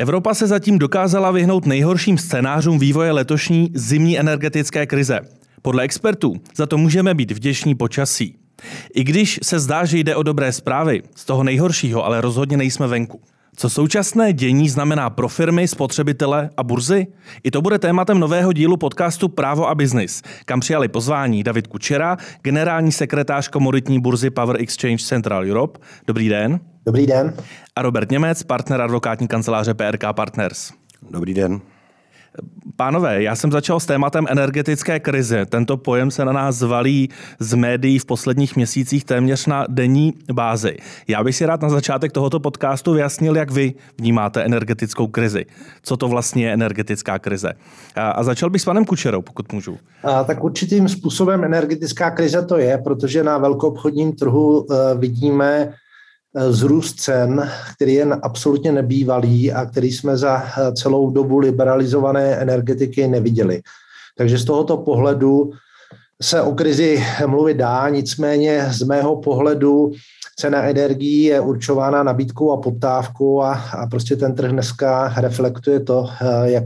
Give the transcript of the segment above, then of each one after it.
Evropa se zatím dokázala vyhnout nejhorším scénářům vývoje letošní zimní energetické krize. Podle expertů za to můžeme být vděční počasí. I když se zdá, že jde o dobré zprávy, z toho nejhoršího ale rozhodně nejsme venku. Co současné dění znamená pro firmy, spotřebitele a burzy? I to bude tématem nového dílu podcastu Právo a biznis, kam přijali pozvání David Kučera, generální sekretář komoditní burzy Power Exchange Central Europe. Dobrý den. Dobrý den. A Robert Němec, partner advokátní kanceláře PRK Partners. Dobrý den. Pánové, já jsem začal s tématem energetické krize. Tento pojem se na nás zvalí z médií v posledních měsících téměř na denní bázi. Já bych si rád na začátek tohoto podcastu vyjasnil, jak vy vnímáte energetickou krizi. Co to vlastně je energetická krize? A začal bych s panem Kučerou, pokud můžu. A, tak určitým způsobem energetická krize to je, protože na velkoobchodním trhu uh, vidíme Eh, zrůst cen, který je absolutně nebývalý a který jsme za eh, celou dobu liberalizované energetiky neviděli. Takže z tohoto pohledu se o krizi mluvit dá, nicméně z mého pohledu cena energií je určována nabídkou a poptávkou a, a prostě ten trh dneska reflektuje to, eh, jak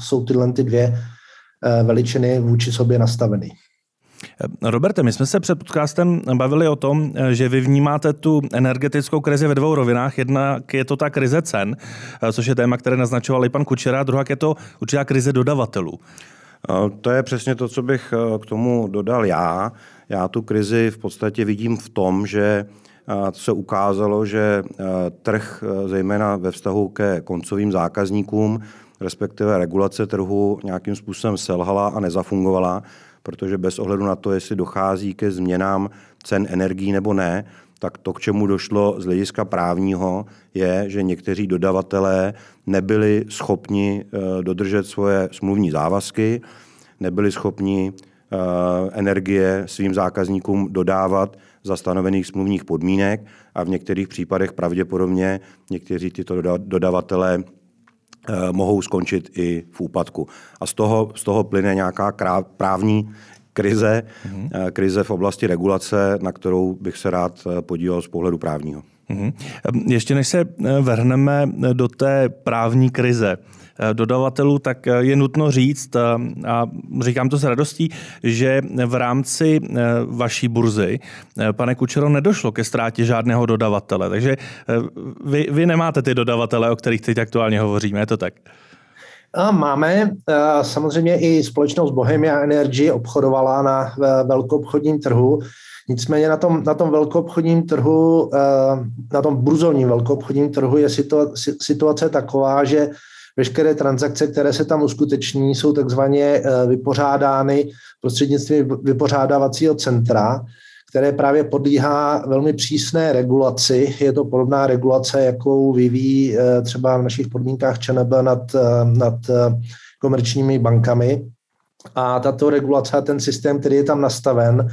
jsou tyhle ty dvě veličiny vůči sobě nastaveny. Roberte, my jsme se před podcastem bavili o tom, že vy vnímáte tu energetickou krizi ve dvou rovinách. Jednak je to ta krize cen, což je téma, které naznačoval i pan Kučera, a druhá je to určitá krize dodavatelů. To je přesně to, co bych eh, k tomu dodal já. Já tu krizi v podstatě vidím v tom, že eh, se ukázalo, že eh, trh, zejména ve vztahu ke koncovým zákazníkům, respektive regulace trhu nějakým způsobem selhala a nezafungovala protože bez ohledu na to, jestli dochází ke změnám cen energií nebo ne, tak to, k čemu došlo z hlediska právního, je, že někteří dodavatelé nebyli schopni eh, dodržet svoje smluvní závazky, nebyli schopni eh, energie svým zákazníkům dodávat za stanovených smluvních podmínek a v některých případech pravděpodobně někteří tyto dodavatelé mohou skončit i v úpadku. A z toho, z toho plyne nějaká právní krize, mm-hmm. krize v oblasti regulace, na kterou bych se rád eh, podíval z pohledu právního. Mm-hmm. Ještě než se vrhneme do té právní krize, Eh, dodavatelů, tak eh, je nutno říct, eh, a říkám to s radostí, že v rámci vaší burzy, pane Kučero, nedošlo ke ztrátě žádného dodavatele. Takže vy, vy nemáte ty dodavatele, o kterých teď aktuálně hovoříme, je to tak? Máme. Samozřejmě i společnost Bohemia Energy obchodovala na velkoobchodním trhu. Nicméně na tom, na tom velkoobchodním trhu, na tom burzovním velkoobchodním trhu je situace taková, že veškeré transakce, které se tam uskuteční, jsou takzvaně eh, vypořádány prostřednictvím vypořádávacího centra, které právě podlíhá velmi přísné regulaci. Je to podobná regulace, jakou vyvíjí eh, třeba v našich podmínkách ČNB nad, eh, nad komerčními bankami. A tato regulace a ten systém, který je tam nastaven,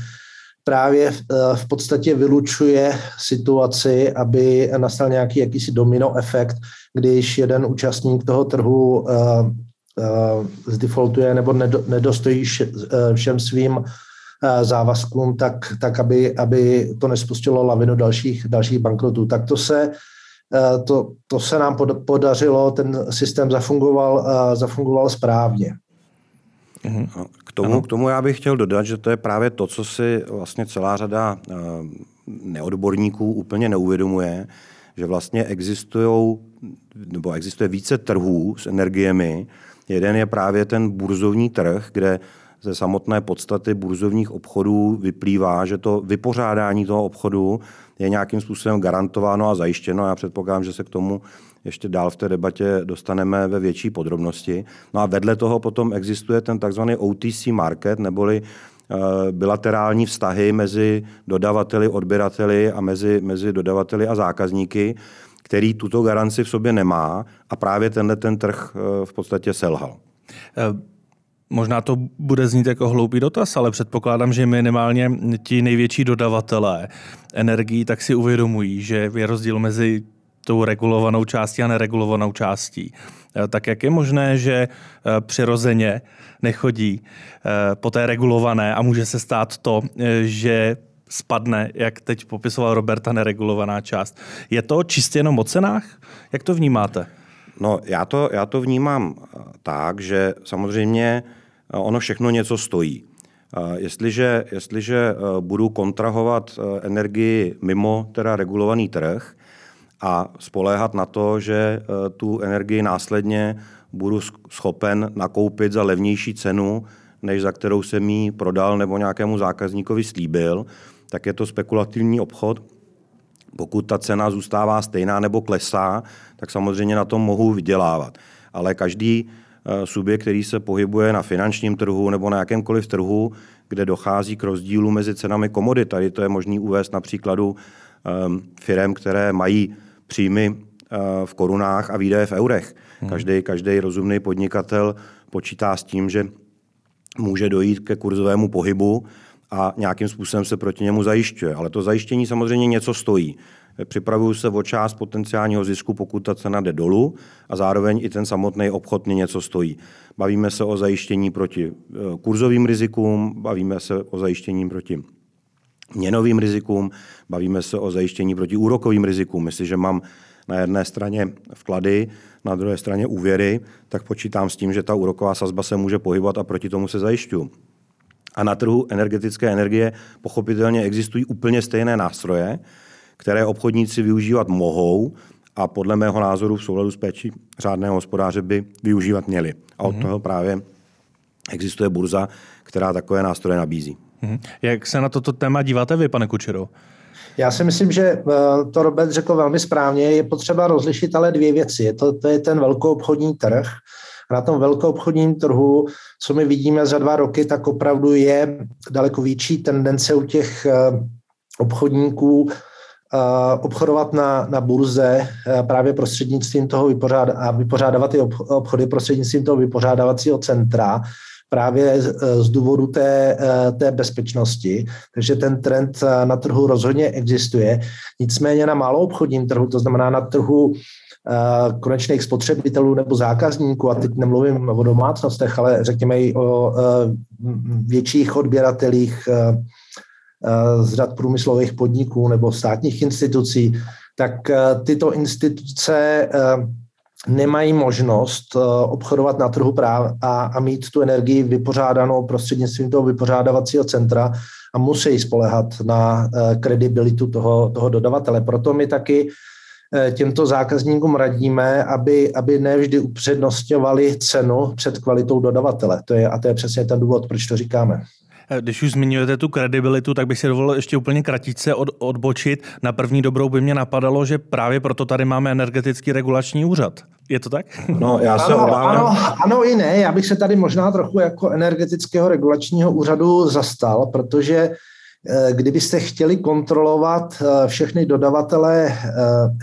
právě v podstatě vylučuje situaci, aby nastal nějaký jakýsi domino efekt, když jeden účastník toho trhu uh, uh, zdefaultuje nebo nedostojí eh, všem svým závazkům, tak, tak aby, aby to nespustilo lavinu dalších, dalších bankrotů. Tak to se, to, to se nám podařilo, ten systém zafungoval, zafungoval správně. K tomu, k tomu já bych chtěl dodat, že to je právě to, co si vlastně celá řada neodborníků úplně neuvědomuje, že vlastně existují nebo existuje více trhů s energiemi. Jeden je právě ten burzovní trh, kde ze samotné podstaty burzovních obchodů vyplývá, že to vypořádání toho obchodu je nějakým způsobem garantováno a zajištěno. Já předpokládám, že se k tomu ještě dál v té debatě dostaneme ve větší podrobnosti. No a vedle toho potom existuje ten takzvaný OTC market, neboli eh, bilaterální vztahy mezi dodavateli, odběrateli a mezi, mezi dodavateli a zákazníky, který tuto garanci v sobě nemá a právě tenhle ten trh eh, v podstatě selhal. Eh, možná to bude znít jako hloupý dotaz, ale předpokládám, že minimálně ti největší dodavatelé energií tak si uvědomují, že je rozdíl mezi tou regulovanou částí a neregulovanou částí. Eh, tak jak je možné, že přirozeně nechodí po té regulované a může se stát to, že spadne, jak teď popisoval Roberta, neregulovaná část. Je to čistě jenom o cenách? Jak to vnímáte? No, já to, já to vnímám tak, že samozřejmě ono všechno něco stojí. Jestliže, jestliže budu kontrahovat energii mimo teda regulovaný trh a spoléhat na to, že tu energii následně budu schopen nakoupit za levnější cenu, než za kterou jsem ji prodal nebo nějakému zákazníkovi slíbil, tak je to spekulativní obchod. Pokud ta cena zůstává stejná nebo klesá, tak samozřejmě na tom mohu vydělávat. Ale každý eh, subjekt, který se pohybuje na finančním trhu nebo na jakémkoliv trhu, kde dochází k rozdílu mezi cenami komodit. Tady to je možné uvést na příkladu um, firm, které mají příjmy uh, v korunách a výdaje v eurech. Hmm. Každý, každý rozumný podnikatel počítá s tím, že může dojít ke kurzovému pohybu a nějakým způsobem se proti němu zajišťuje. Ale to zajištění samozřejmě něco stojí. Připravuju se o část potenciálního zisku, pokud ta cena jde dolů a zároveň i ten samotný obchod mě něco stojí. Bavíme se o zajištění proti eh, kurzovým rizikům, bavíme se o zajištění proti měnovým rizikům, bavíme se o zajištění proti úrokovým rizikům. Jestliže mám na jedné straně vklady, na druhé straně úvěry, tak počítám s tím, že ta úroková sazba se může pohybovat a proti tomu se zajišťuju. A na trhu energetické energie pochopitelně existují úplně stejné nástroje, které obchodníci využívat mohou a podle mého názoru v souladu s péčí řádného hospodáře by využívat měli. A od mm-hmm. toho právě existuje burza, která takové nástroje nabízí. Mm-hmm. Jak se na toto téma díváte vy, pane Kučero? Já si myslím, že eh, to Robert řekl velmi správně. Je potřeba rozlišit ale dvě věci. Je to, to je ten velkoobchodní trh. A na tom velkoobchodním trhu, co my vidíme za dva roky, tak opravdu je daleko větší tendence u těch eh, obchodníků eh, obchodovat na, na burze právě prostřednictvím toho vypořád, a vypořádávat ty obchody prostřednictvím toho vypořádávacího centra, právě z důvodu té, eh, té bezpečnosti. Takže ten trend eh, na trhu rozhodně existuje. Nicméně na malou obchodním trhu, to znamená na trhu eh, konečných spotřebitelů nebo zákazníků, a teď nemluvím o domácnostech, ale řekněme i o větších odběratelích z řad průmyslových podniků nebo státních institucí, tak tyto instituce nemají možnost eh, obchodovat na trhu práv a, a mít tu energii vypořádanou prostřednictvím toho vypořádavacího centra a musí spolehat na eh, kredibilitu toho, toho dodavatele. Proto my taky eh, těmto zákazníkům radíme, aby, aby nevždy upřednostňovali cenu před kvalitou dodavatele. To je, a to je přesně ten důvod, proč to říkáme. Eh, když už zmiňujete tu kredibilitu, tak bych si dovolil ještě úplně kratičce od, odbočit. Na první dobrou by mě napadalo, že právě proto tady máme energetický regulační úřad. Je to tak? No, já se ano, obávám. Ano, ano i ne. Já bych se tady možná trochu jako energetického regulačního úřadu zastal, protože eh, kdybyste chtěli kontrolovat eh, všechny dodavatele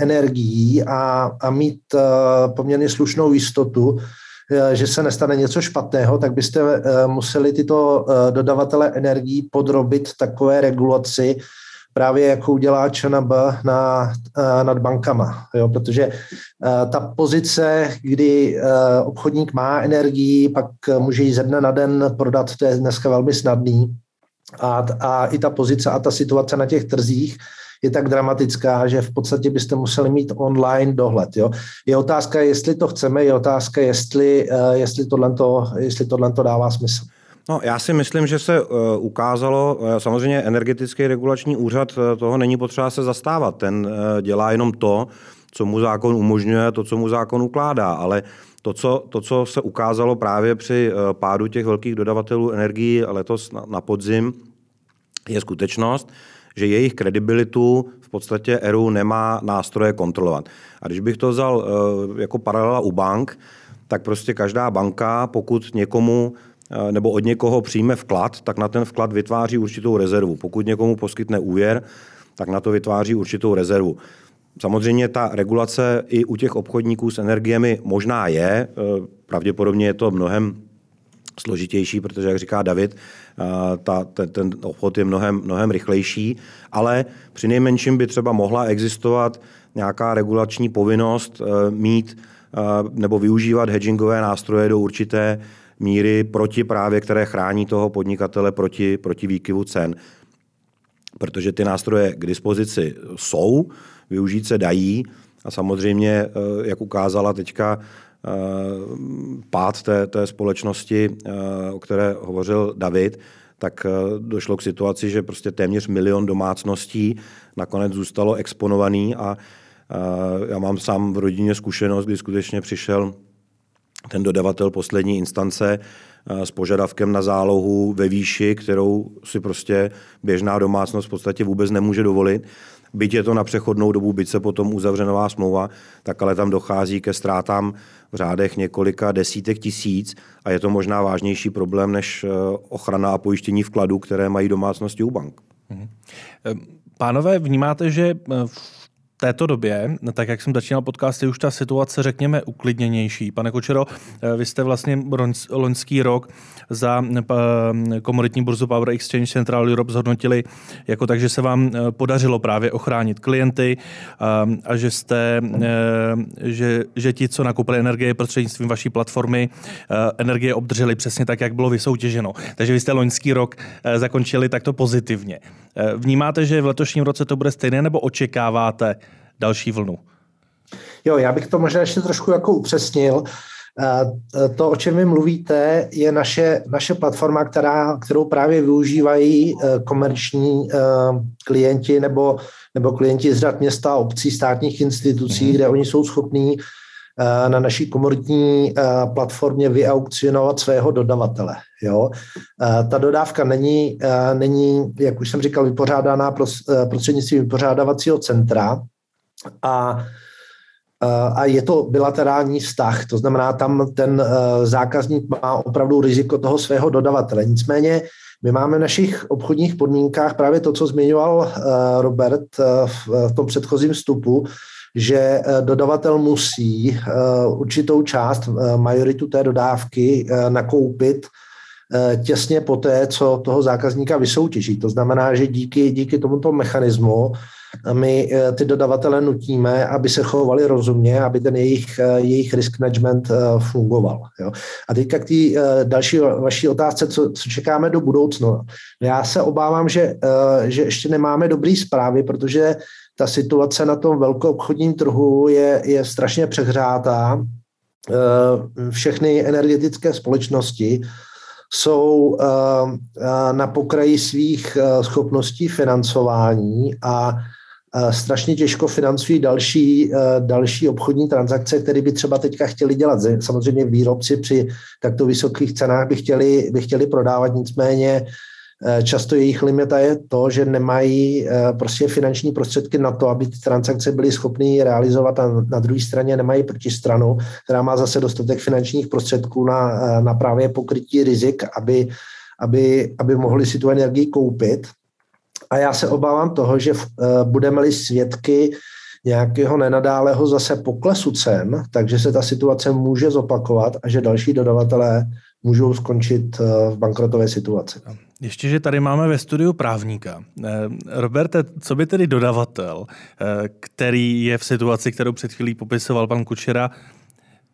energií a, a mít poměrně slušnou jistotu, že se nestane něco špatného, tak byste eh, museli tyto eh, dodavatele energií podrobit takové regulaci, právě jako udělá ČNB na, nad bankama. Jo? Protože ta pozice, kdy obchodník má energii, pak může ji ze dne na den prodat, to je dneska velmi snadný. A, a i ta pozice a ta situace na těch trzích je tak dramatická, že v podstatě byste museli mít online dohled. Jo? Je otázka, jestli to chceme, je otázka, jestli, uh, jestli tohle, jestli tohle dává smysl. No, já si myslím, že se uh, ukázalo, uh, samozřejmě energetický regulační úřad, toho není potřeba se zastávat. Ten dělá jenom to, co mu zákon umožňuje, to, co mu zákon ukládá, ale to, co, to, co se ukázalo právě při pádu těch velkých dodavatelů energií letos na, na podzim, je skutečnost, že jejich kredibilitu v podstatě ERU nemá nástroje kontrolovat. A když bych to vzal eh, jako paralela u bank, tak prostě každá banka, pokud někomu eh, nebo od někoho přijme vklad, tak na ten vklad vytváří určitou rezervu. Pokud někomu poskytne úvěr, tak na to vytváří určitou rezervu. Samozřejmě ta regulace i u těch obchodníků s energiemi možná je, eh, pravděpodobně je to mnohem složitější, protože, jak říká David, ta, ten, ten obchod je mnohem, mnohem rychlejší, ale při nejmenším by třeba mohla existovat nějaká regulační povinnost e, mít e, nebo využívat hedgingové nástroje do určité míry proti právě, které chrání toho podnikatele proti, proti výkyvu cen. Protože ty nástroje k dispozici jsou, využít se dají, A samozřejmě, jak ukázala teďka pád té, té společnosti, o které hovořil David, tak došlo k situaci, že prostě téměř milion domácností nakonec zůstalo exponovaný a já mám sám v rodině zkušenost, kdy skutečně přišel ten dodavatel poslední instance s požadavkem na zálohu ve výši, kterou si prostě běžná domácnost v podstatě vůbec nemůže dovolit. Byť je to na přechodnou dobu, byť se potom uzavře nová smlouva, tak ale tam dochází ke ztrátám v řádech několika desítek tisíc a je to možná vážnější problém než eh, ochrana a pojištění vkladů, které mají domácnosti u bank. Mhm. Pánové, vnímáte, že eh, v této době, tak jak jsem začínal podcast, je už ta situace, řekněme, uklidněnější. Pane Kočero, eh, vy jste vlastně loňský rok za eh, komoditní burzu Power Exchange Central Europe zhodnotili jako tak, že se vám eh, podařilo právě ochránit klienty a že jste, že, že ti, co nakoupili energie prostřednictvím vaší platformy, energie obdrželi přesně tak, jak bylo vysoutěženo. Takže vy jste loňský rok zakončili takto pozitivně. Vnímáte, že v letošním roce to bude stejné, nebo očekáváte další vlnu? Jo, já bych to možná ještě trošku jako upřesnil. Eh, to, o čem vy mluvíte, je naše, naše platforma, která, kterou právě využívají eh, komerční eh, klienti nebo, nebo klienti z řad města, obcí, státních institucí, mm-hmm. kde oni jsou schopní na naší komoditní platformě vyaukcionovat svého dodavatele. Jo? Ta dodávka není, není, jak už jsem říkal, vypořádaná prostřednictvím vypořádavacího centra a a je to bilaterální vztah, to znamená, tam ten zákazník má opravdu riziko toho svého dodavatele. Nicméně my máme v našich obchodních podmínkách právě to, co zmiňoval Robert v tom předchozím vstupu, že dodavatel musí určitou část, majoritu té dodávky nakoupit těsně po té, co toho zákazníka vysoutěží. To znamená, že díky, díky tomuto mechanismu my ty dodavatele nutíme, aby se chovali rozumně, aby ten jejich, jejich risk management fungoval. Jo. A teďka k té další vaší otázce, co, co čekáme do budoucna. Já se obávám, že, že ještě nemáme dobré zprávy, protože ta situace na tom velkoobchodním trhu je, je strašně přehřátá. Eh, všechny energetické společnosti jsou eh, eh, na pokraji svých schopností financování a strašně těžko financují další, další obchodní transakce, které by třeba teďka chtěli dělat. Samozřejmě výrobci při takto vysokých cenách by chtěli, by chtěli prodávat, nicméně Eh, často jejich limita je to, že nemají eh, prostě finanční prostředky na to, aby ty transakce byly schopny realizovat a na druhé straně nemají protistranu, která má zase dostatek finančních prostředků na, na právě pokrytí rizik, aby, aby, aby mohli si tu energii koupit. A já se obávám toho, že budeme-li svědky nějakého nenadálého zase poklesu cen, takže se ta situace může zopakovat a že další dodavatelé můžou skončit v bankrotové situaci. Ještě, že tady máme ve studiu právníka. Eh, Roberte, co by tedy dodavatel, eh, který je v situaci, kterou před chvílí popisoval pan Kučera,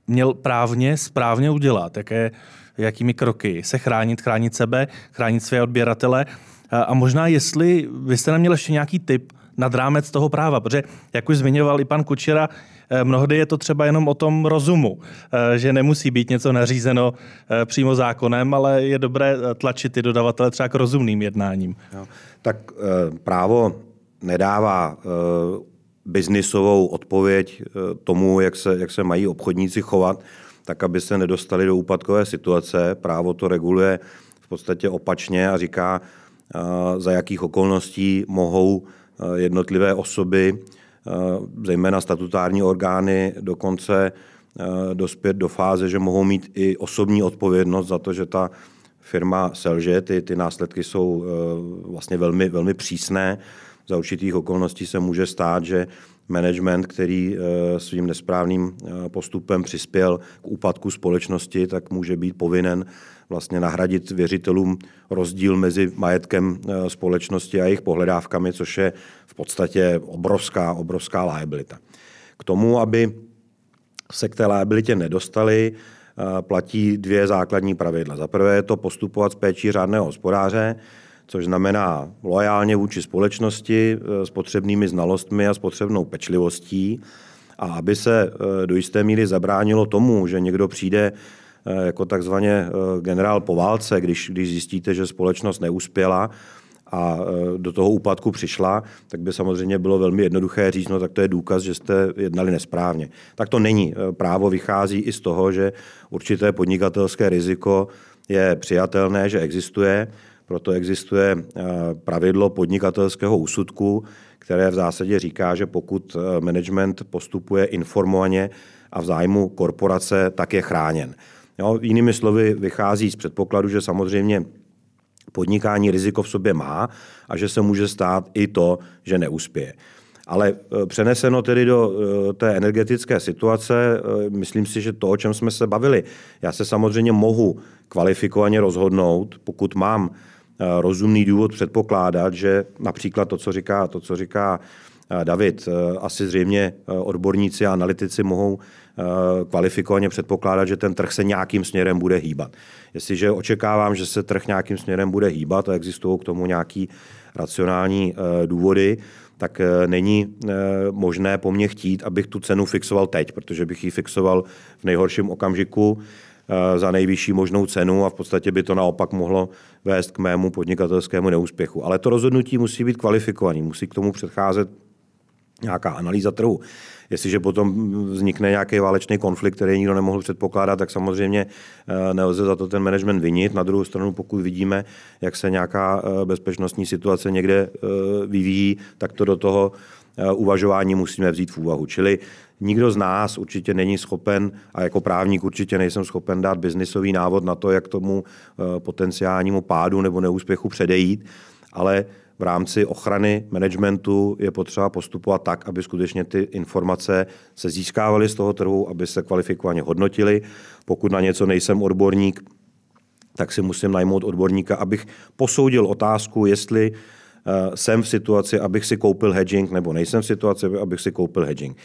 měl právně správně udělat? Jaké, jakými kroky se chránit, chránit sebe, chránit své odběratele? Eh, a možná, jestli vy jste neměl ještě nějaký tip nad rámec toho práva, protože, jak už zmiňoval i pan Kučera, Eh, mnohdy je to třeba jenom o tom rozumu, eh, že nemusí být něco nařízeno přímo zákonem, ale je dobré tlačit ty dodavatele třeba k rozumným jednáním. Jo. Tak právo nedává biznisovou odpověď tomu, jak se, jak se mají obchodníci chovat, tak aby se nedostali do úpadkové situace. Právo to reguluje v podstatě opačně a říká, za jakých okolností mohou jednotlivé osoby Eh, zejména statutární orgány dokonce eh, dospět do fáze, že mohou mít i osobní odpovědnost za to, že ta firma selže. Ty, ty následky jsou vlastně velmi, velmi přísné. Za určitých okolností se může stát, že management, který svým nesprávným postupem přispěl k úpadku společnosti, tak může být povinen vlastně nahradit věřitelům rozdíl mezi majetkem eh, společnosti a jejich pohledávkami, což je v podstatě obrovská, obrovská liabilita. K tomu, aby se k té liabilitě nedostali, eh, platí dvě základní pravidla. Za prvé je to postupovat s péčí řádného hospodáře, což znamená lojálně vůči společnosti, eh, s potřebnými znalostmi a s potřebnou pečlivostí. A aby se do jisté míry zabránilo tomu, že někdo přijde jako takzvaně generál po válce, když, když zjistíte, že společnost neuspěla, a do toho úpadku přišla, tak by samozřejmě bylo velmi jednoduché říct, no tak to je důkaz, že jste jednali nesprávně. Tak to není. Právo vychází i z toho, že určité podnikatelské riziko je přijatelné, že existuje, proto existuje eh, pravidlo podnikatelského úsudku, které v zásadě říká, že pokud eh, management postupuje informovaně a v zájmu korporace, tak je chráněn. Jo, jinými slovy vychází z předpokladu, že samozřejmě podnikání riziko v sobě má a že se může stát i to, že neuspěje. Ale eh, přeneseno tedy do té energetické situace, myslím si, že to, o čem jsme se bavili, já se samozřejmě mohu kvalifikovaně rozhodnout, pokud mám rozumný důvod předpokládat, že například to, co říká, to, co říká eh, David, eh, asi zřejmě odborníci a analytici mohou kvalifikovaně předpokládat, že ten trh se nějakým směrem bude hýbat. Jestliže očekávám, že se trh nějakým směrem bude hýbat a existují k tomu nějaký racionální důvody, tak není možné po mně chtít, abych tu cenu fixoval teď, protože bych ji fixoval v nejhorším okamžiku Eh, za nejvyšší možnou cenu a v podstatě by to naopak mohlo vést k mému podnikatelskému neúspěchu. Ale to rozhodnutí musí být kvalifikovaný, musí k tomu předcházet nějaká analýza trhu. Jestliže potom vznikne nějaký válečný konflikt, který nikdo nemohl předpokládat, tak samozřejmě eh, nelze za to ten management vinit. Na druhou stranu, pokud vidíme, jak se nějaká eh, bezpečnostní situace někde vyvíjí, tak to do toho uvažování musíme vzít v úvahu. Čili Nikdo z nás určitě není schopen, a jako právník určitě nejsem schopen dát biznisový návod na to, jak tomu eh, potenciálnímu pádu nebo neúspěchu předejít, ale v rámci ochrany managementu je potřeba postupovat tak, aby skutečně ty informace se získávaly z toho trhu, aby se kvalifikovaně hodnotily. Pokud na něco nejsem odborník, tak si musím najmout odborníka, abych posoudil otázku, jestli eh, jsem v situaci, abych si koupil hedging, nebo nejsem v situaci, abych si koupil hedging.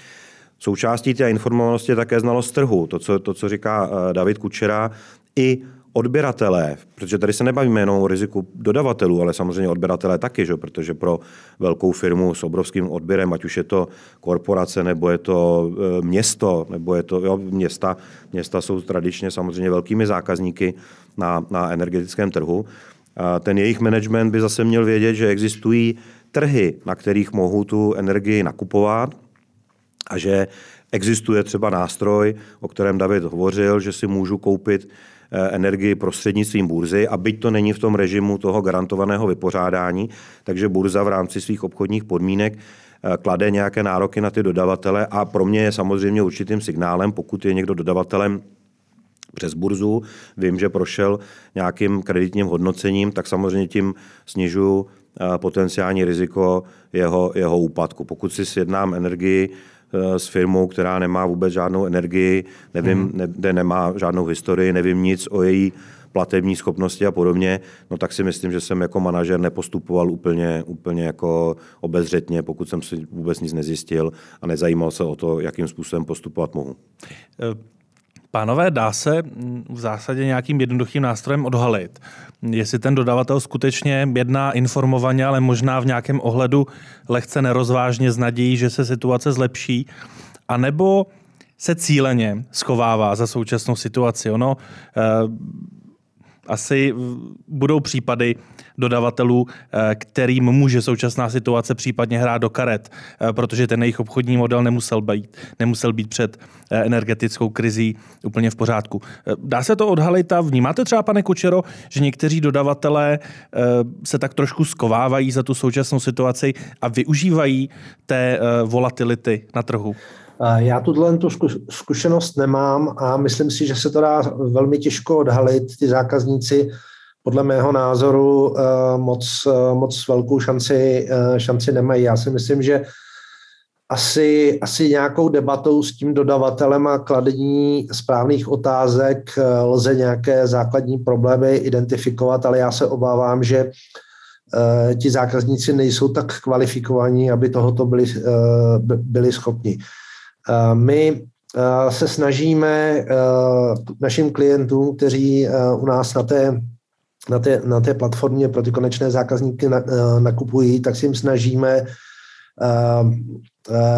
Součástí té informovanosti je také znalost trhu, to, co, to, co říká eh, David Kučera, i odběratelé, protože tady se nebavíme jenom o riziku dodavatelů, ale samozřejmě odběratelé taky, že? protože pro velkou firmu s obrovským odběrem, ať už je to korporace, nebo je to eh, město, nebo je to jo, města, města jsou tradičně samozřejmě velkými zákazníky na, na energetickém trhu. A ten jejich management by zase měl vědět, že existují trhy, na kterých mohou tu energii nakupovat, a že existuje třeba nástroj, o kterém David hovořil, že si můžu koupit eh, energii prostřednictvím burzy a byť to není v tom režimu toho garantovaného vypořádání, takže burza v rámci svých obchodních podmínek eh, klade nějaké nároky na ty dodavatele a pro mě je samozřejmě určitým signálem, pokud je někdo dodavatelem přes burzu, vím, že prošel nějakým kreditním hodnocením, tak samozřejmě tím snižuju eh, potenciální riziko jeho, jeho úpadku. Pokud si sjednám energii s firmou, která nemá vůbec žádnou energii, nevím, hmm. ne, kde nemá žádnou historii, nevím nic o její platební schopnosti a podobně, no tak si myslím, že jsem jako manažer nepostupoval úplně, úplně jako obezřetně, pokud jsem si vůbec nic nezjistil a nezajímal se o to, jakým způsobem postupovat mohu. Eh, Pánové, dá se v zásadě nějakým jednoduchým nástrojem odhalit, jestli ten dodavatel skutečně jedná informovaně, ale možná v nějakém ohledu lehce nerozvážně z nadějí, že se situace zlepší, anebo se cíleně schovává za současnou situaci. Ono, eh, asi budou případy dodavatelů, eh, kterým může současná situace případně hrát do karet, eh, protože ten jejich obchodní model nemusel být, nemusel být před eh, energetickou krizí úplně v pořádku. Dá se to odhalit a vnímáte třeba, pane Kučero, že někteří dodavatelé se tak trošku skovávají za tu současnou situaci a využívají té volatility na trhu? Já tuhle tu zkušenost nemám a myslím si, že se to dá velmi těžko odhalit. Ty zákazníci podle mého názoru eh, moc, eh, moc velkou šanci, eh, šanci nemají. Já si myslím, že asi, asi nějakou debatou s tím dodavatelem a kladení správných otázek lze nějaké základní problémy identifikovat, ale já se obávám, že ti zákazníci nejsou tak kvalifikovaní, aby tohoto byli, byli schopni. My se snažíme našim klientům, kteří u nás na té, na té, na té platformě pro ty konečné zákazníky nakupují, tak si jim snažíme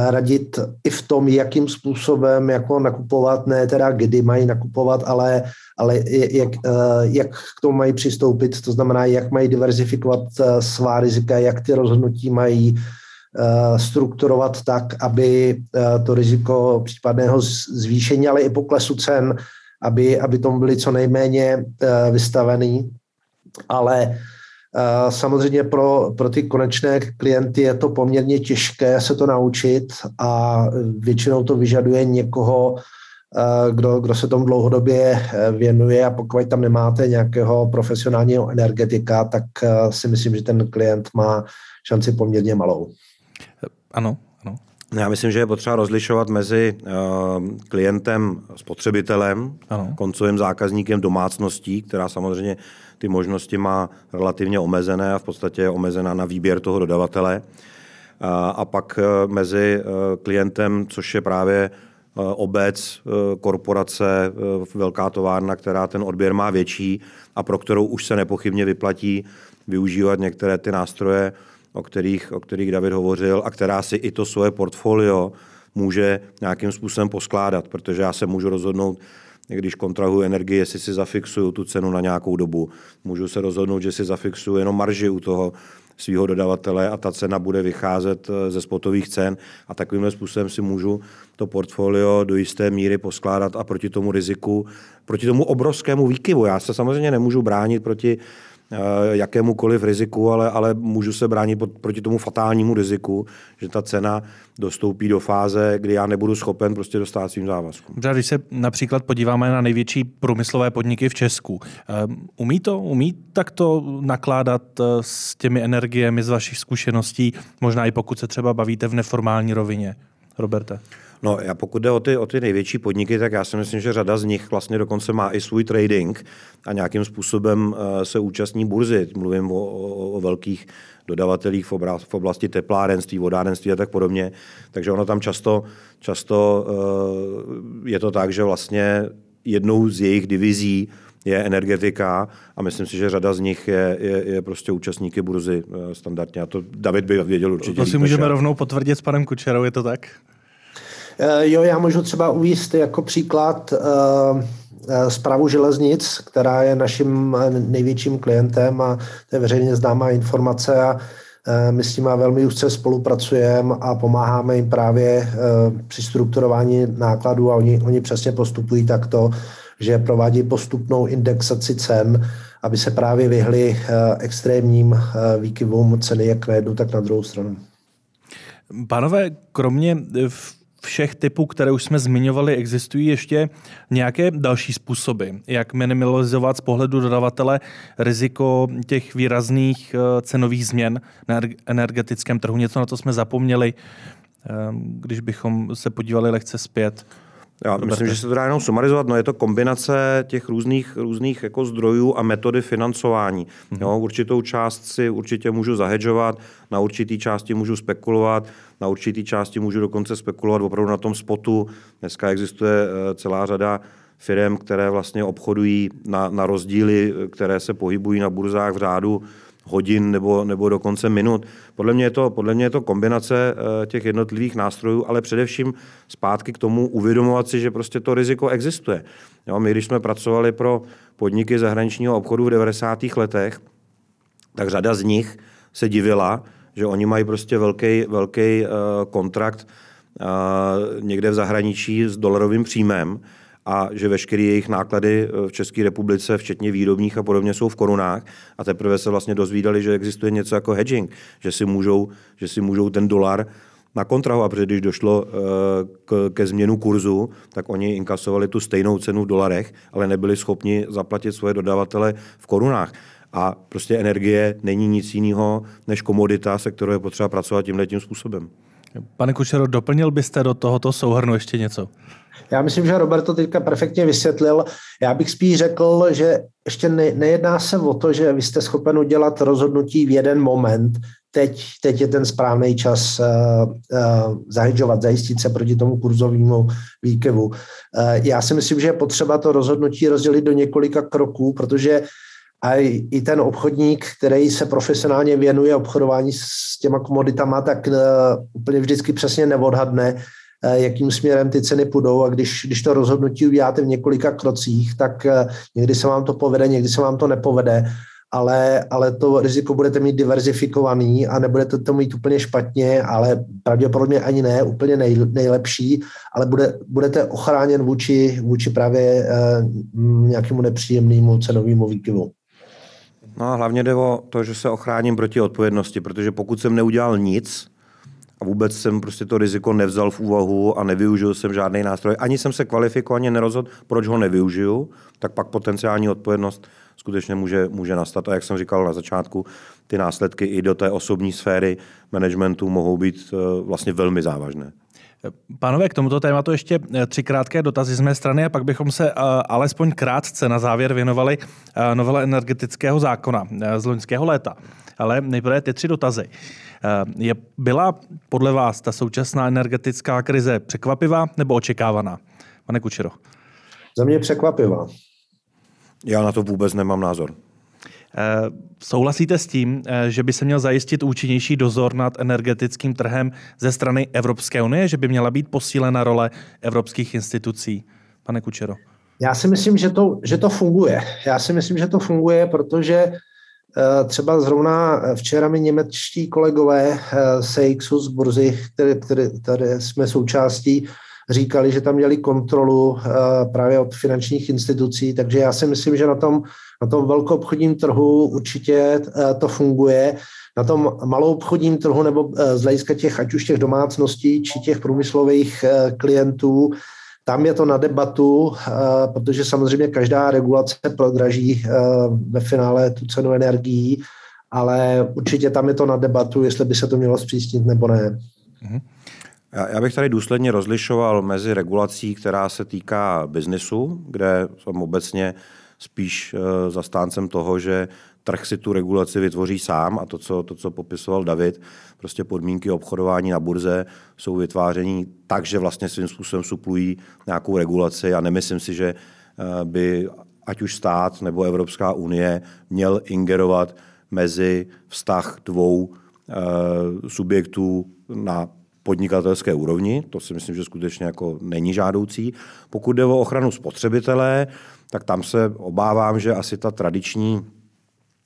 radit i v tom, jakým způsobem jako nakupovat, ne teda kdy mají nakupovat, ale, ale jak, jak k tomu mají přistoupit, to znamená, jak mají diverzifikovat svá rizika, jak ty rozhodnutí mají strukturovat tak, aby to riziko případného zvýšení, ale i poklesu cen, aby, aby tomu byli co nejméně vystavený. Ale Samozřejmě pro, pro ty konečné klienty je to poměrně těžké se to naučit a většinou to vyžaduje někoho, kdo, kdo se tomu dlouhodobě e, věnuje a pokud tam nemáte nějakého profesionálního energetika, tak si myslím, že ten klient má šanci poměrně malou. Ano. Já myslím, že je potřeba rozlišovat mezi uh, klientem, spotřebitelem, ano. koncovým zákazníkem domácností, která samozřejmě ty možnosti má relativně omezené a v podstatě je omezená na výběr toho dodavatele. A pak e, mezi e, klientem, což je právě e, obec, korporace, velká továrna, která ten odběr má větší a pro kterou už se nepochybně vyplatí využívat některé ty nástroje, o kterých, o kterých David hovořil a která si i to svoje portfolio může nějakým způsobem poskládat, protože já se můžu rozhodnout, když kontrahuji energii, jestli si zafixuju tu cenu na nějakou dobu. Můžu se rozhodnout, že si zafixuju jenom marži u toho svého dodavatele a ta cena bude vycházet eh, ze spotových cen a takovým způsobem si můžu to portfolio do jisté míry poskládat a proti tomu riziku, proti tomu obrovskému výkyvu. Já se samozřejmě nemůžu bránit proti jakémukoliv riziku, ale, ale můžu se bránit proti tomu fatálnímu riziku, že ta cena dostoupí do fáze, kdy já nebudu schopen prostě dostat svým závazkům. Když se například podíváme na největší průmyslové podniky v Česku, eh, umí to, umí takto nakládat eh, s těmi energiemi z vašich zkušeností, možná i pokud se třeba bavíte v neformální rovině? Roberte. No, já pokud jde o ty, o ty největší podniky, tak já si myslím, že řada z nich vlastně dokonce má i svůj trading a nějakým způsobem eh, se účastní burzy. Mluvím o, o, o velkých dodavatelích v, oblasti, teplárenství, vodárenství a tak podobně. Takže ono tam často, často eh, je to tak, že vlastně jednou z jejich divizí je energetika a myslím si, že řada z nich je, je, je prostě účastníky burzy eh, standardně. A to David by věděl určitě. To si můžeme rovnou potvrdit s panem Kučerou, je to tak? Eh, jo, já můžu třeba uvíct jako příklad zprávu eh, železnic, která je naším eh, největším klientem a to je veřejně známá informace a my s nimi velmi úzce spolupracujeme a pomáháme jim právě při strukturování nákladů a oni, oni přesně postupují takto, že provádí postupnou indexaci cen, aby se právě vyhli extrémním výkyvům ceny jak na jednu, tak na druhou stranu. Pánové, kromě všech typů, které už jsme zmiňovali, existují ještě nějaké další způsoby, jak minimalizovat z pohledu dodavatele riziko těch výrazných eh, cenových změn na energetickém trhu. Něco na to jsme zapomněli, eh, když bychom se podívali lehce zpět. Já myslím, že se to dá jenom sumarizovat. No, je to kombinace těch různých, různých jako zdrojů a metody financování. Mm-hmm. Jo, určitou část si určitě můžu zahedžovat, na určitý části můžu spekulovat, na určitý části můžu dokonce spekulovat opravdu na tom spotu. Dneska existuje eh, celá řada firm, které vlastně obchodují na, na rozdíly, které se pohybují na burzách v řádu hodin nebo, nebo dokonce minut. Podle mě, je to, podle mě je to kombinace eh, těch jednotlivých nástrojů, ale především zpátky k tomu uvědomovat si, že prostě to riziko existuje. Jo, my, když jsme pracovali pro podniky zahraničního obchodu v 90. letech, tak řada z nich se divila, že oni mají prostě velký, velký uh, kontrakt uh, někde v zahraničí s dolarovým příjmem a že veškeré jejich náklady eh, v České republice, včetně výrobních a podobně, jsou v korunách a teprve se vlastně dozvídali, že existuje něco jako hedging, že si můžou, že si můžou ten dolar na kontrahu, a protože když došlo k, ke změnu kurzu, tak oni inkasovali tu stejnou cenu v dolarech, ale nebyli schopni zaplatit svoje dodavatele v korunách. A prostě energie není nic jiného než komodita, se kterou je potřeba pracovat tímhle tím způsobem. Pane Kučero, doplnil byste do tohoto souhrnu ještě něco? Já myslím, že Robert to teďka perfektně vysvětlil. Já bych spíš řekl, že ještě ne, nejedná se o to, že vy jste schopen udělat rozhodnutí v jeden moment. Teď, teď je ten správný čas uh, uh, zahydžovat, zajistit se proti tomu kurzovému výkevu. Uh, já si myslím, že je potřeba to rozhodnutí rozdělit do několika kroků, protože a i ten obchodník, který se profesionálně věnuje obchodování s těma komoditama, tak úplně vždycky přesně neodhadne, jakým směrem ty ceny půjdou a když, když to rozhodnutí uděláte v několika krocích, tak někdy se vám to povede, někdy se vám to nepovede ale, ale to riziko budete mít diverzifikovaný a nebudete to mít úplně špatně, ale pravděpodobně ani ne úplně nej, nejlepší, ale bude, budete ochráněn vůči, vůči právě eh, nějakému nepříjemnému cenovému výkyvu. No a hlavně jde o to, že se ochráním proti odpovědnosti, protože pokud jsem neudělal nic a vůbec jsem prostě to riziko nevzal v úvahu a nevyužil jsem žádný nástroj, ani jsem se kvalifikovaně nerozhodl, proč ho nevyužiju, tak pak potenciální odpovědnost skutečně může, může nastat. A jak jsem říkal na začátku, ty následky i do té osobní sféry managementu mohou být eh, vlastně velmi závažné. Pánové, k tomuto tématu ještě eh, tři krátké dotazy z mé strany a pak bychom se eh, alespoň krátce na závěr věnovali novele energetického zákona z loňského léta. Ale nejprve ty tři dotazy. Je, byla podle vás ta současná energetická krize překvapivá nebo očekávaná? Pane Kučero. Za mě překvapivá. Já na to vůbec nemám názor. Eh, souhlasíte s tím, eh, že by se měl zajistit účinnější dozor nad energetickým trhem ze strany Evropské unie, že by měla být posílena role evropských institucí? Pane Kučero. Já si myslím, že to, že to funguje. Já si myslím, že to funguje, protože eh, třeba zrovna včera mi němečtí kolegové Seixu z burzy, které, které, které jsme součástí, říkali, že tam měli kontrolu eh, právě od finančních institucí, takže já si myslím, že na tom, na tom velkou obchodním trhu určitě eh, to funguje. Na tom malou obchodním trhu nebo eh, z hlediska těch, ať už těch domácností, či těch průmyslových klientů, tam je to na debatu, protože samozřejmě každá regulace prodraží ve finále tu cenu energií, ale určitě tam je to na debatu, jestli by se to mělo zpřísnit nebo ne. Mm-hmm. Já bych tady důsledně rozlišoval mezi regulací, která se týká biznesu, kde jsem obecně spíš eh, zastáncem toho, že trh si tu regulaci vytvoří sám a to, co, to, co popisoval David, prostě podmínky obchodování na burze jsou vytváření tak, že vlastně svým způsobem suplují nějakou regulaci a nemyslím si, že eh, by ať už stát nebo Evropská unie měl ingerovat mezi vztah dvou eh, subjektů na podnikatelské úrovni, to si myslím, že skutečně jako není žádoucí. Pokud jde o ochranu spotřebitele, tak tam se obávám, že asi ta tradiční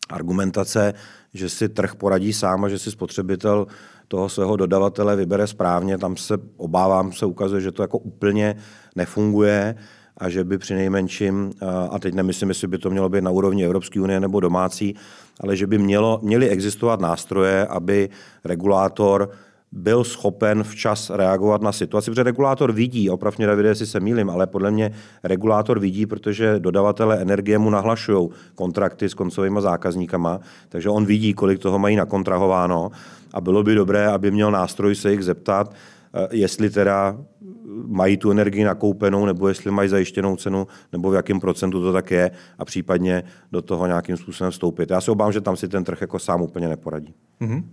argumentace, že si trh poradí sám a že si spotřebitel toho svého dodavatele vybere správně, tam se obávám, se ukazuje, že to jako úplně nefunguje a že by při nejmenším, a teď nemyslím, jestli by to mělo být na úrovni Evropské unie nebo domácí, ale že by mělo, měly existovat nástroje, aby regulátor byl schopen včas reagovat na situaci, protože regulátor vidí, opravdu Davide, jestli se mýlim, ale podle mě regulátor vidí, protože dodavatele energie mu nahlašují kontrakty s koncovými zákazníkama, takže on vidí, kolik toho mají nakontrahováno a bylo by dobré, aby měl nástroj se jich zeptat, eh, jestli teda mají tu energii nakoupenou, nebo jestli mají zajištěnou cenu, nebo v jakém procentu to tak je a případně do toho nějakým způsobem vstoupit. Já se obávám, že tam si ten trh jako sám úplně neporadí. Mm-hmm.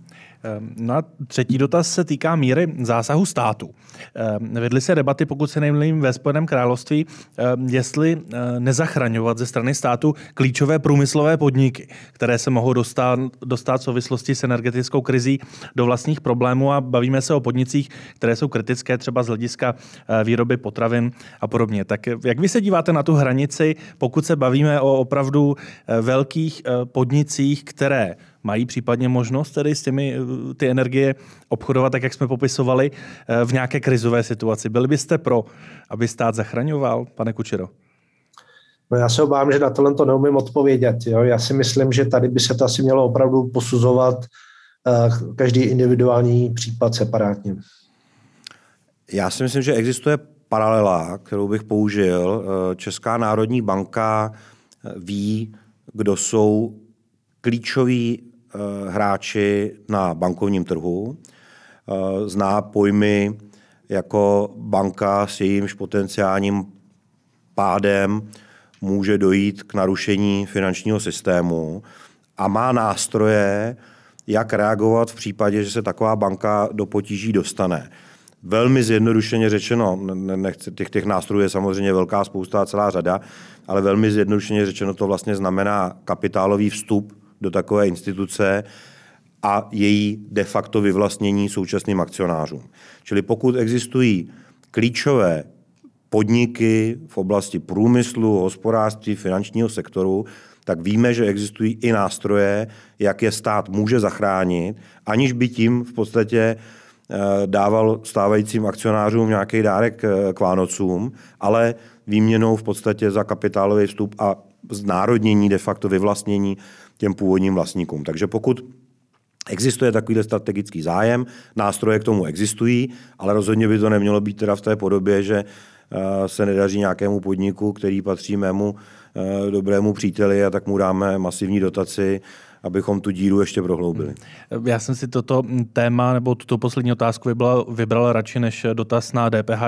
No a třetí dotaz se týká míry zásahu státu. Ehm, vedly se debaty, pokud se nemýlím, ve Spojeném království, ehm, jestli eh, nezachraňovat ze strany státu klíčové průmyslové podniky, které se mohou dostat, dostat v souvislosti s energetickou krizí do vlastních problémů a bavíme se o podnicích, které jsou kritické třeba z hlediska eh, výroby potravin a podobně. Tak jak vy se díváte na tu hranici, pokud se bavíme o opravdu eh, velkých podnicích, které mají případně možnost tedy s těmi eh, ty energie obchodovat, tak jak jsme popisovali, eh, v nějaké krizové situaci. Byli byste pro, aby stát zachraňoval, pane Kučero? No já se obávám, že na tohle to neumím odpovědět. Jo? Já si myslím, že tady by se to asi mělo opravdu posuzovat uh, každý individuální případ separátně. Já si myslím, že existuje paralela, kterou bych použil. Česká národní banka ví, kdo jsou klíčoví Eh, hráči na bankovním trhu, eh, zná pojmy jako banka s jejímž potenciálním pádem může dojít k narušení finančního systému a má nástroje, jak reagovat v případě, že se taková banka do potíží dostane. velmi zjednodušeně řečeno, nechci, těch, těch nástrojů je samozřejmě velká spousta a celá řada, ale velmi zjednodušeně řečeno to vlastně znamená kapitálový vstup do takové instituce a její de facto vyvlastnění současným akcionářům. Čili pokud existují klíčové podniky v oblasti průmyslu, hospodářství, finančního sektoru, tak víme, že existují i nástroje, jak je stát může zachránit, aniž by tím v podstatě eh, dával stávajícím akcionářům nějaký dárek eh, k Vánocům, ale výměnou v podstatě za kapitálový vstup a znárodnění, de facto vyvlastnění těm původním vlastníkům. Takže pokud Existuje takovýhle strategický zájem, nástroje k tomu existují, ale rozhodně by to nemělo být teda v té podobě, že eh, se nedaří nějakému podniku, který patří mému eh, dobrému příteli a tak mu dáme masivní dotaci abychom tu díru ještě prohloubili. Hmm. Já jsem si toto téma nebo tuto poslední otázku vybral, vybral radši než dotaz na DPH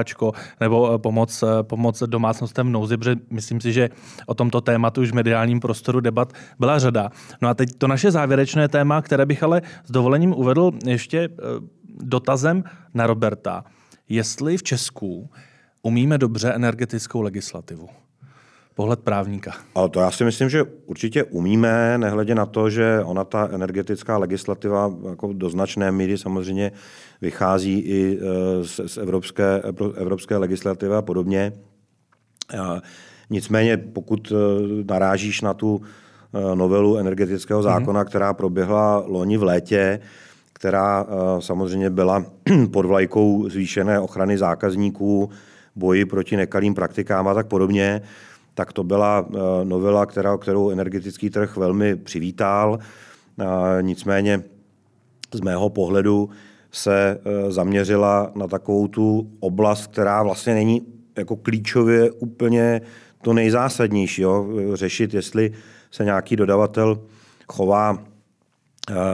nebo eh, pomoc, eh, pomoc domácnostem v nouzi, protože myslím si, že o tomto tématu už v mediálním prostoru debat byla řada. No a teď to naše závěrečné téma, které bych ale s dovolením uvedl ještě eh, dotazem na Roberta. Jestli v Česku umíme dobře energetickou legislativu? Pohled právníka? A to já si myslím, že určitě umíme, nehledě na to, že ona ta energetická legislativa jako do značné míry samozřejmě vychází i e, z, z evropské, evropské legislativy a podobně. A nicméně, pokud e, narážíš na tu e, novelu energetického mhm. zákona, mm-hmm. která proběhla loni v létě, která samozřejmě byla pod vlajkou zvýšené ochrany zákazníků, boji proti nekalým praktikám a tak podobně, tak to byla eh, novela, kterou energetický trh velmi přivítal. Nicméně z mého pohledu se eh, zaměřila na takovou tu oblast, která vlastně není jako klíčově úplně to nejzásadnější. Jo? Řešit, jestli se nějaký dodavatel chová eh,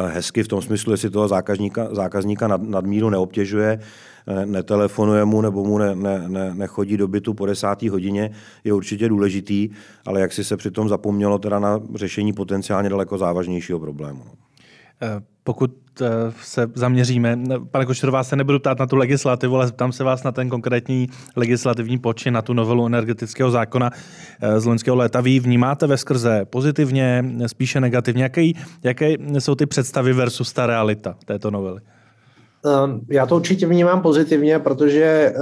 hezky v tom smyslu, jestli toho zákazníka, zákazníka nad, nadmíru neobtěžuje, netelefonuje mu nebo mu ne, ne, ne, nechodí do bytu po desátý hodině, je určitě důležitý, ale jak si se přitom zapomnělo teda na řešení potenciálně daleko závažnějšího problému. Pokud eh, se zaměříme, pane Košerová, se nebudu ptát na tu legislativu, ale zeptám se vás na ten konkrétní legislativní počin, na tu novelu energetického zákona eh, z loňského léta. Vy vnímáte ve skrze pozitivně, spíše negativně? Jaké, jaké jsou ty představy versus ta realita této novely? Ehm, já to určitě vnímám pozitivně, protože eh,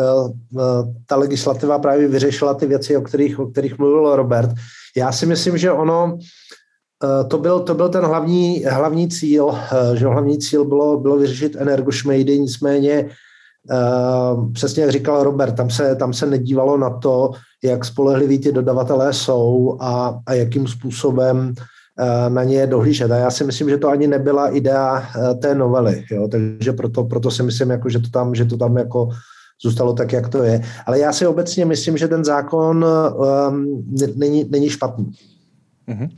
ta legislativa právě vyřešila ty věci, o kterých, o kterých mluvil Robert. Já si myslím, že ono, to byl, to byl ten hlavní, hlavní cíl, že hlavní cíl bylo, bylo vyřešit energošmejdy, nicméně přesně jak říkal Robert, tam se, tam se nedívalo na to, jak spolehliví ty dodavatelé jsou a, a jakým způsobem Eh, na ně dohlížet. A já si myslím, že to ani nebyla idea eh, té novely, jo? takže proto, proto si myslím, jako, že, to tam, že to tam jako zůstalo tak, jak to je. Ale já si obecně myslím, že ten zákon um, není, není špatný. Mm-hmm.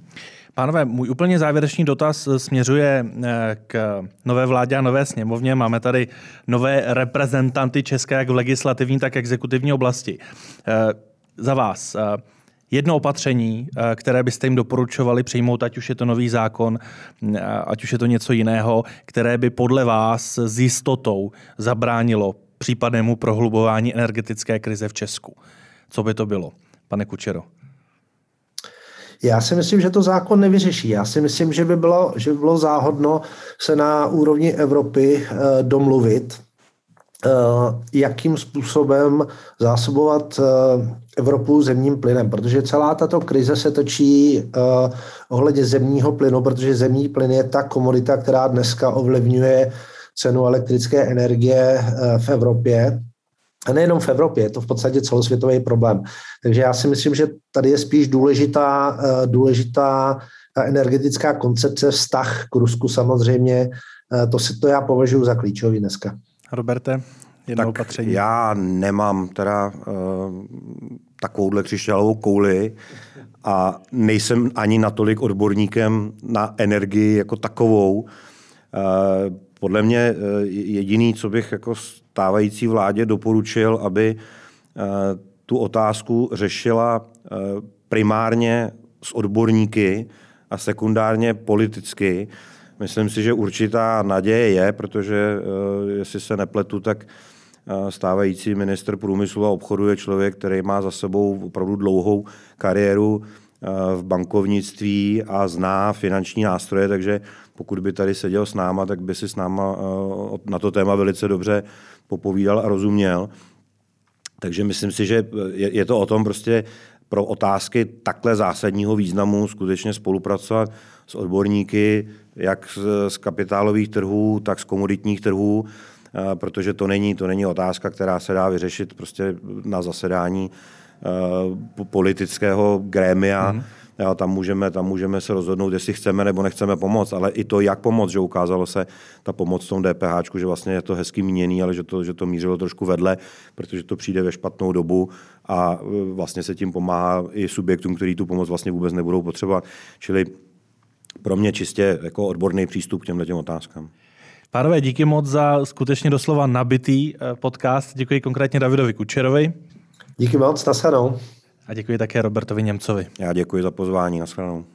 Pánové, můj úplně závěrečný dotaz směřuje k nové vládě a nové sněmovně. Máme tady nové reprezentanty České jak v legislativní, tak exekutivní oblasti. Za vás, jedno opatření, eh, které byste jim doporučovali přijmout, ať už je to nový zákon, eh, ať už je to něco jiného, které by podle vás s jistotou zabránilo případnému prohlubování energetické krize v Česku. Co by to bylo, pane Kučero? Já si myslím, že to zákon nevyřeší. Já si myslím, že by bylo, že by bylo záhodno se na úrovni Evropy eh, domluvit, jakým způsobem zásobovat Evropu zemním plynem, protože celá tato krize se točí ohledně zemního plynu, protože zemní plyn je ta komodita, která dneska ovlivňuje cenu elektrické energie v Evropě. A nejenom v Evropě, je to v podstatě celosvětový problém. Takže já si myslím, že tady je spíš důležitá, uh, důležitá energetická koncepce, vztah k Rusku samozřejmě. Uh, to, si, to já považuji za klíčový dneska. Roberte? jedno tak opatření? Já nemám teda uh, takovouhle křišťálovou kouli a nejsem ani natolik odborníkem na energii jako takovou. Uh, podle mě uh, jediný, co bych jako stávající vládě doporučil, aby uh, tu otázku řešila uh, primárně s odborníky a sekundárně politicky. Myslím si, že určitá naděje je, protože jestli se nepletu, tak stávající minister průmyslu a obchodu je člověk, který má za sebou opravdu dlouhou kariéru v bankovnictví a zná finanční nástroje, takže pokud by tady seděl s náma, tak by si s náma na to téma velice dobře popovídal a rozuměl. Takže myslím si, že je to o tom prostě pro otázky takhle zásadního významu skutečně spolupracovat s odborníky, jak z kapitálových trhů, tak z komoditních trhů, eh, protože to není, to není otázka, která se dá vyřešit prostě na zasedání eh, politického grémia. Mm. Jo, tam, můžeme, tam můžeme se rozhodnout, jestli chceme nebo nechceme pomoct, ale i to, jak pomoct, že ukázalo se ta pomoc v tom DPH, že vlastně je to hezky míněný, ale že to, že to mířilo trošku vedle, protože to přijde ve špatnou dobu a e, vlastně se tím pomáhá i subjektům, který tu pomoc vlastně vůbec nebudou potřebovat. Čili pro mě čistě jako odborný přístup k těmhle těm otázkám. Pánové, díky moc za skutečně doslova nabitý e, podcast. Děkuji konkrétně Davidovi Kučerovi. Díky moc, nashledanou. A děkuji také Robertovi Němcovi. Já děkuji za pozvání, nashledanou.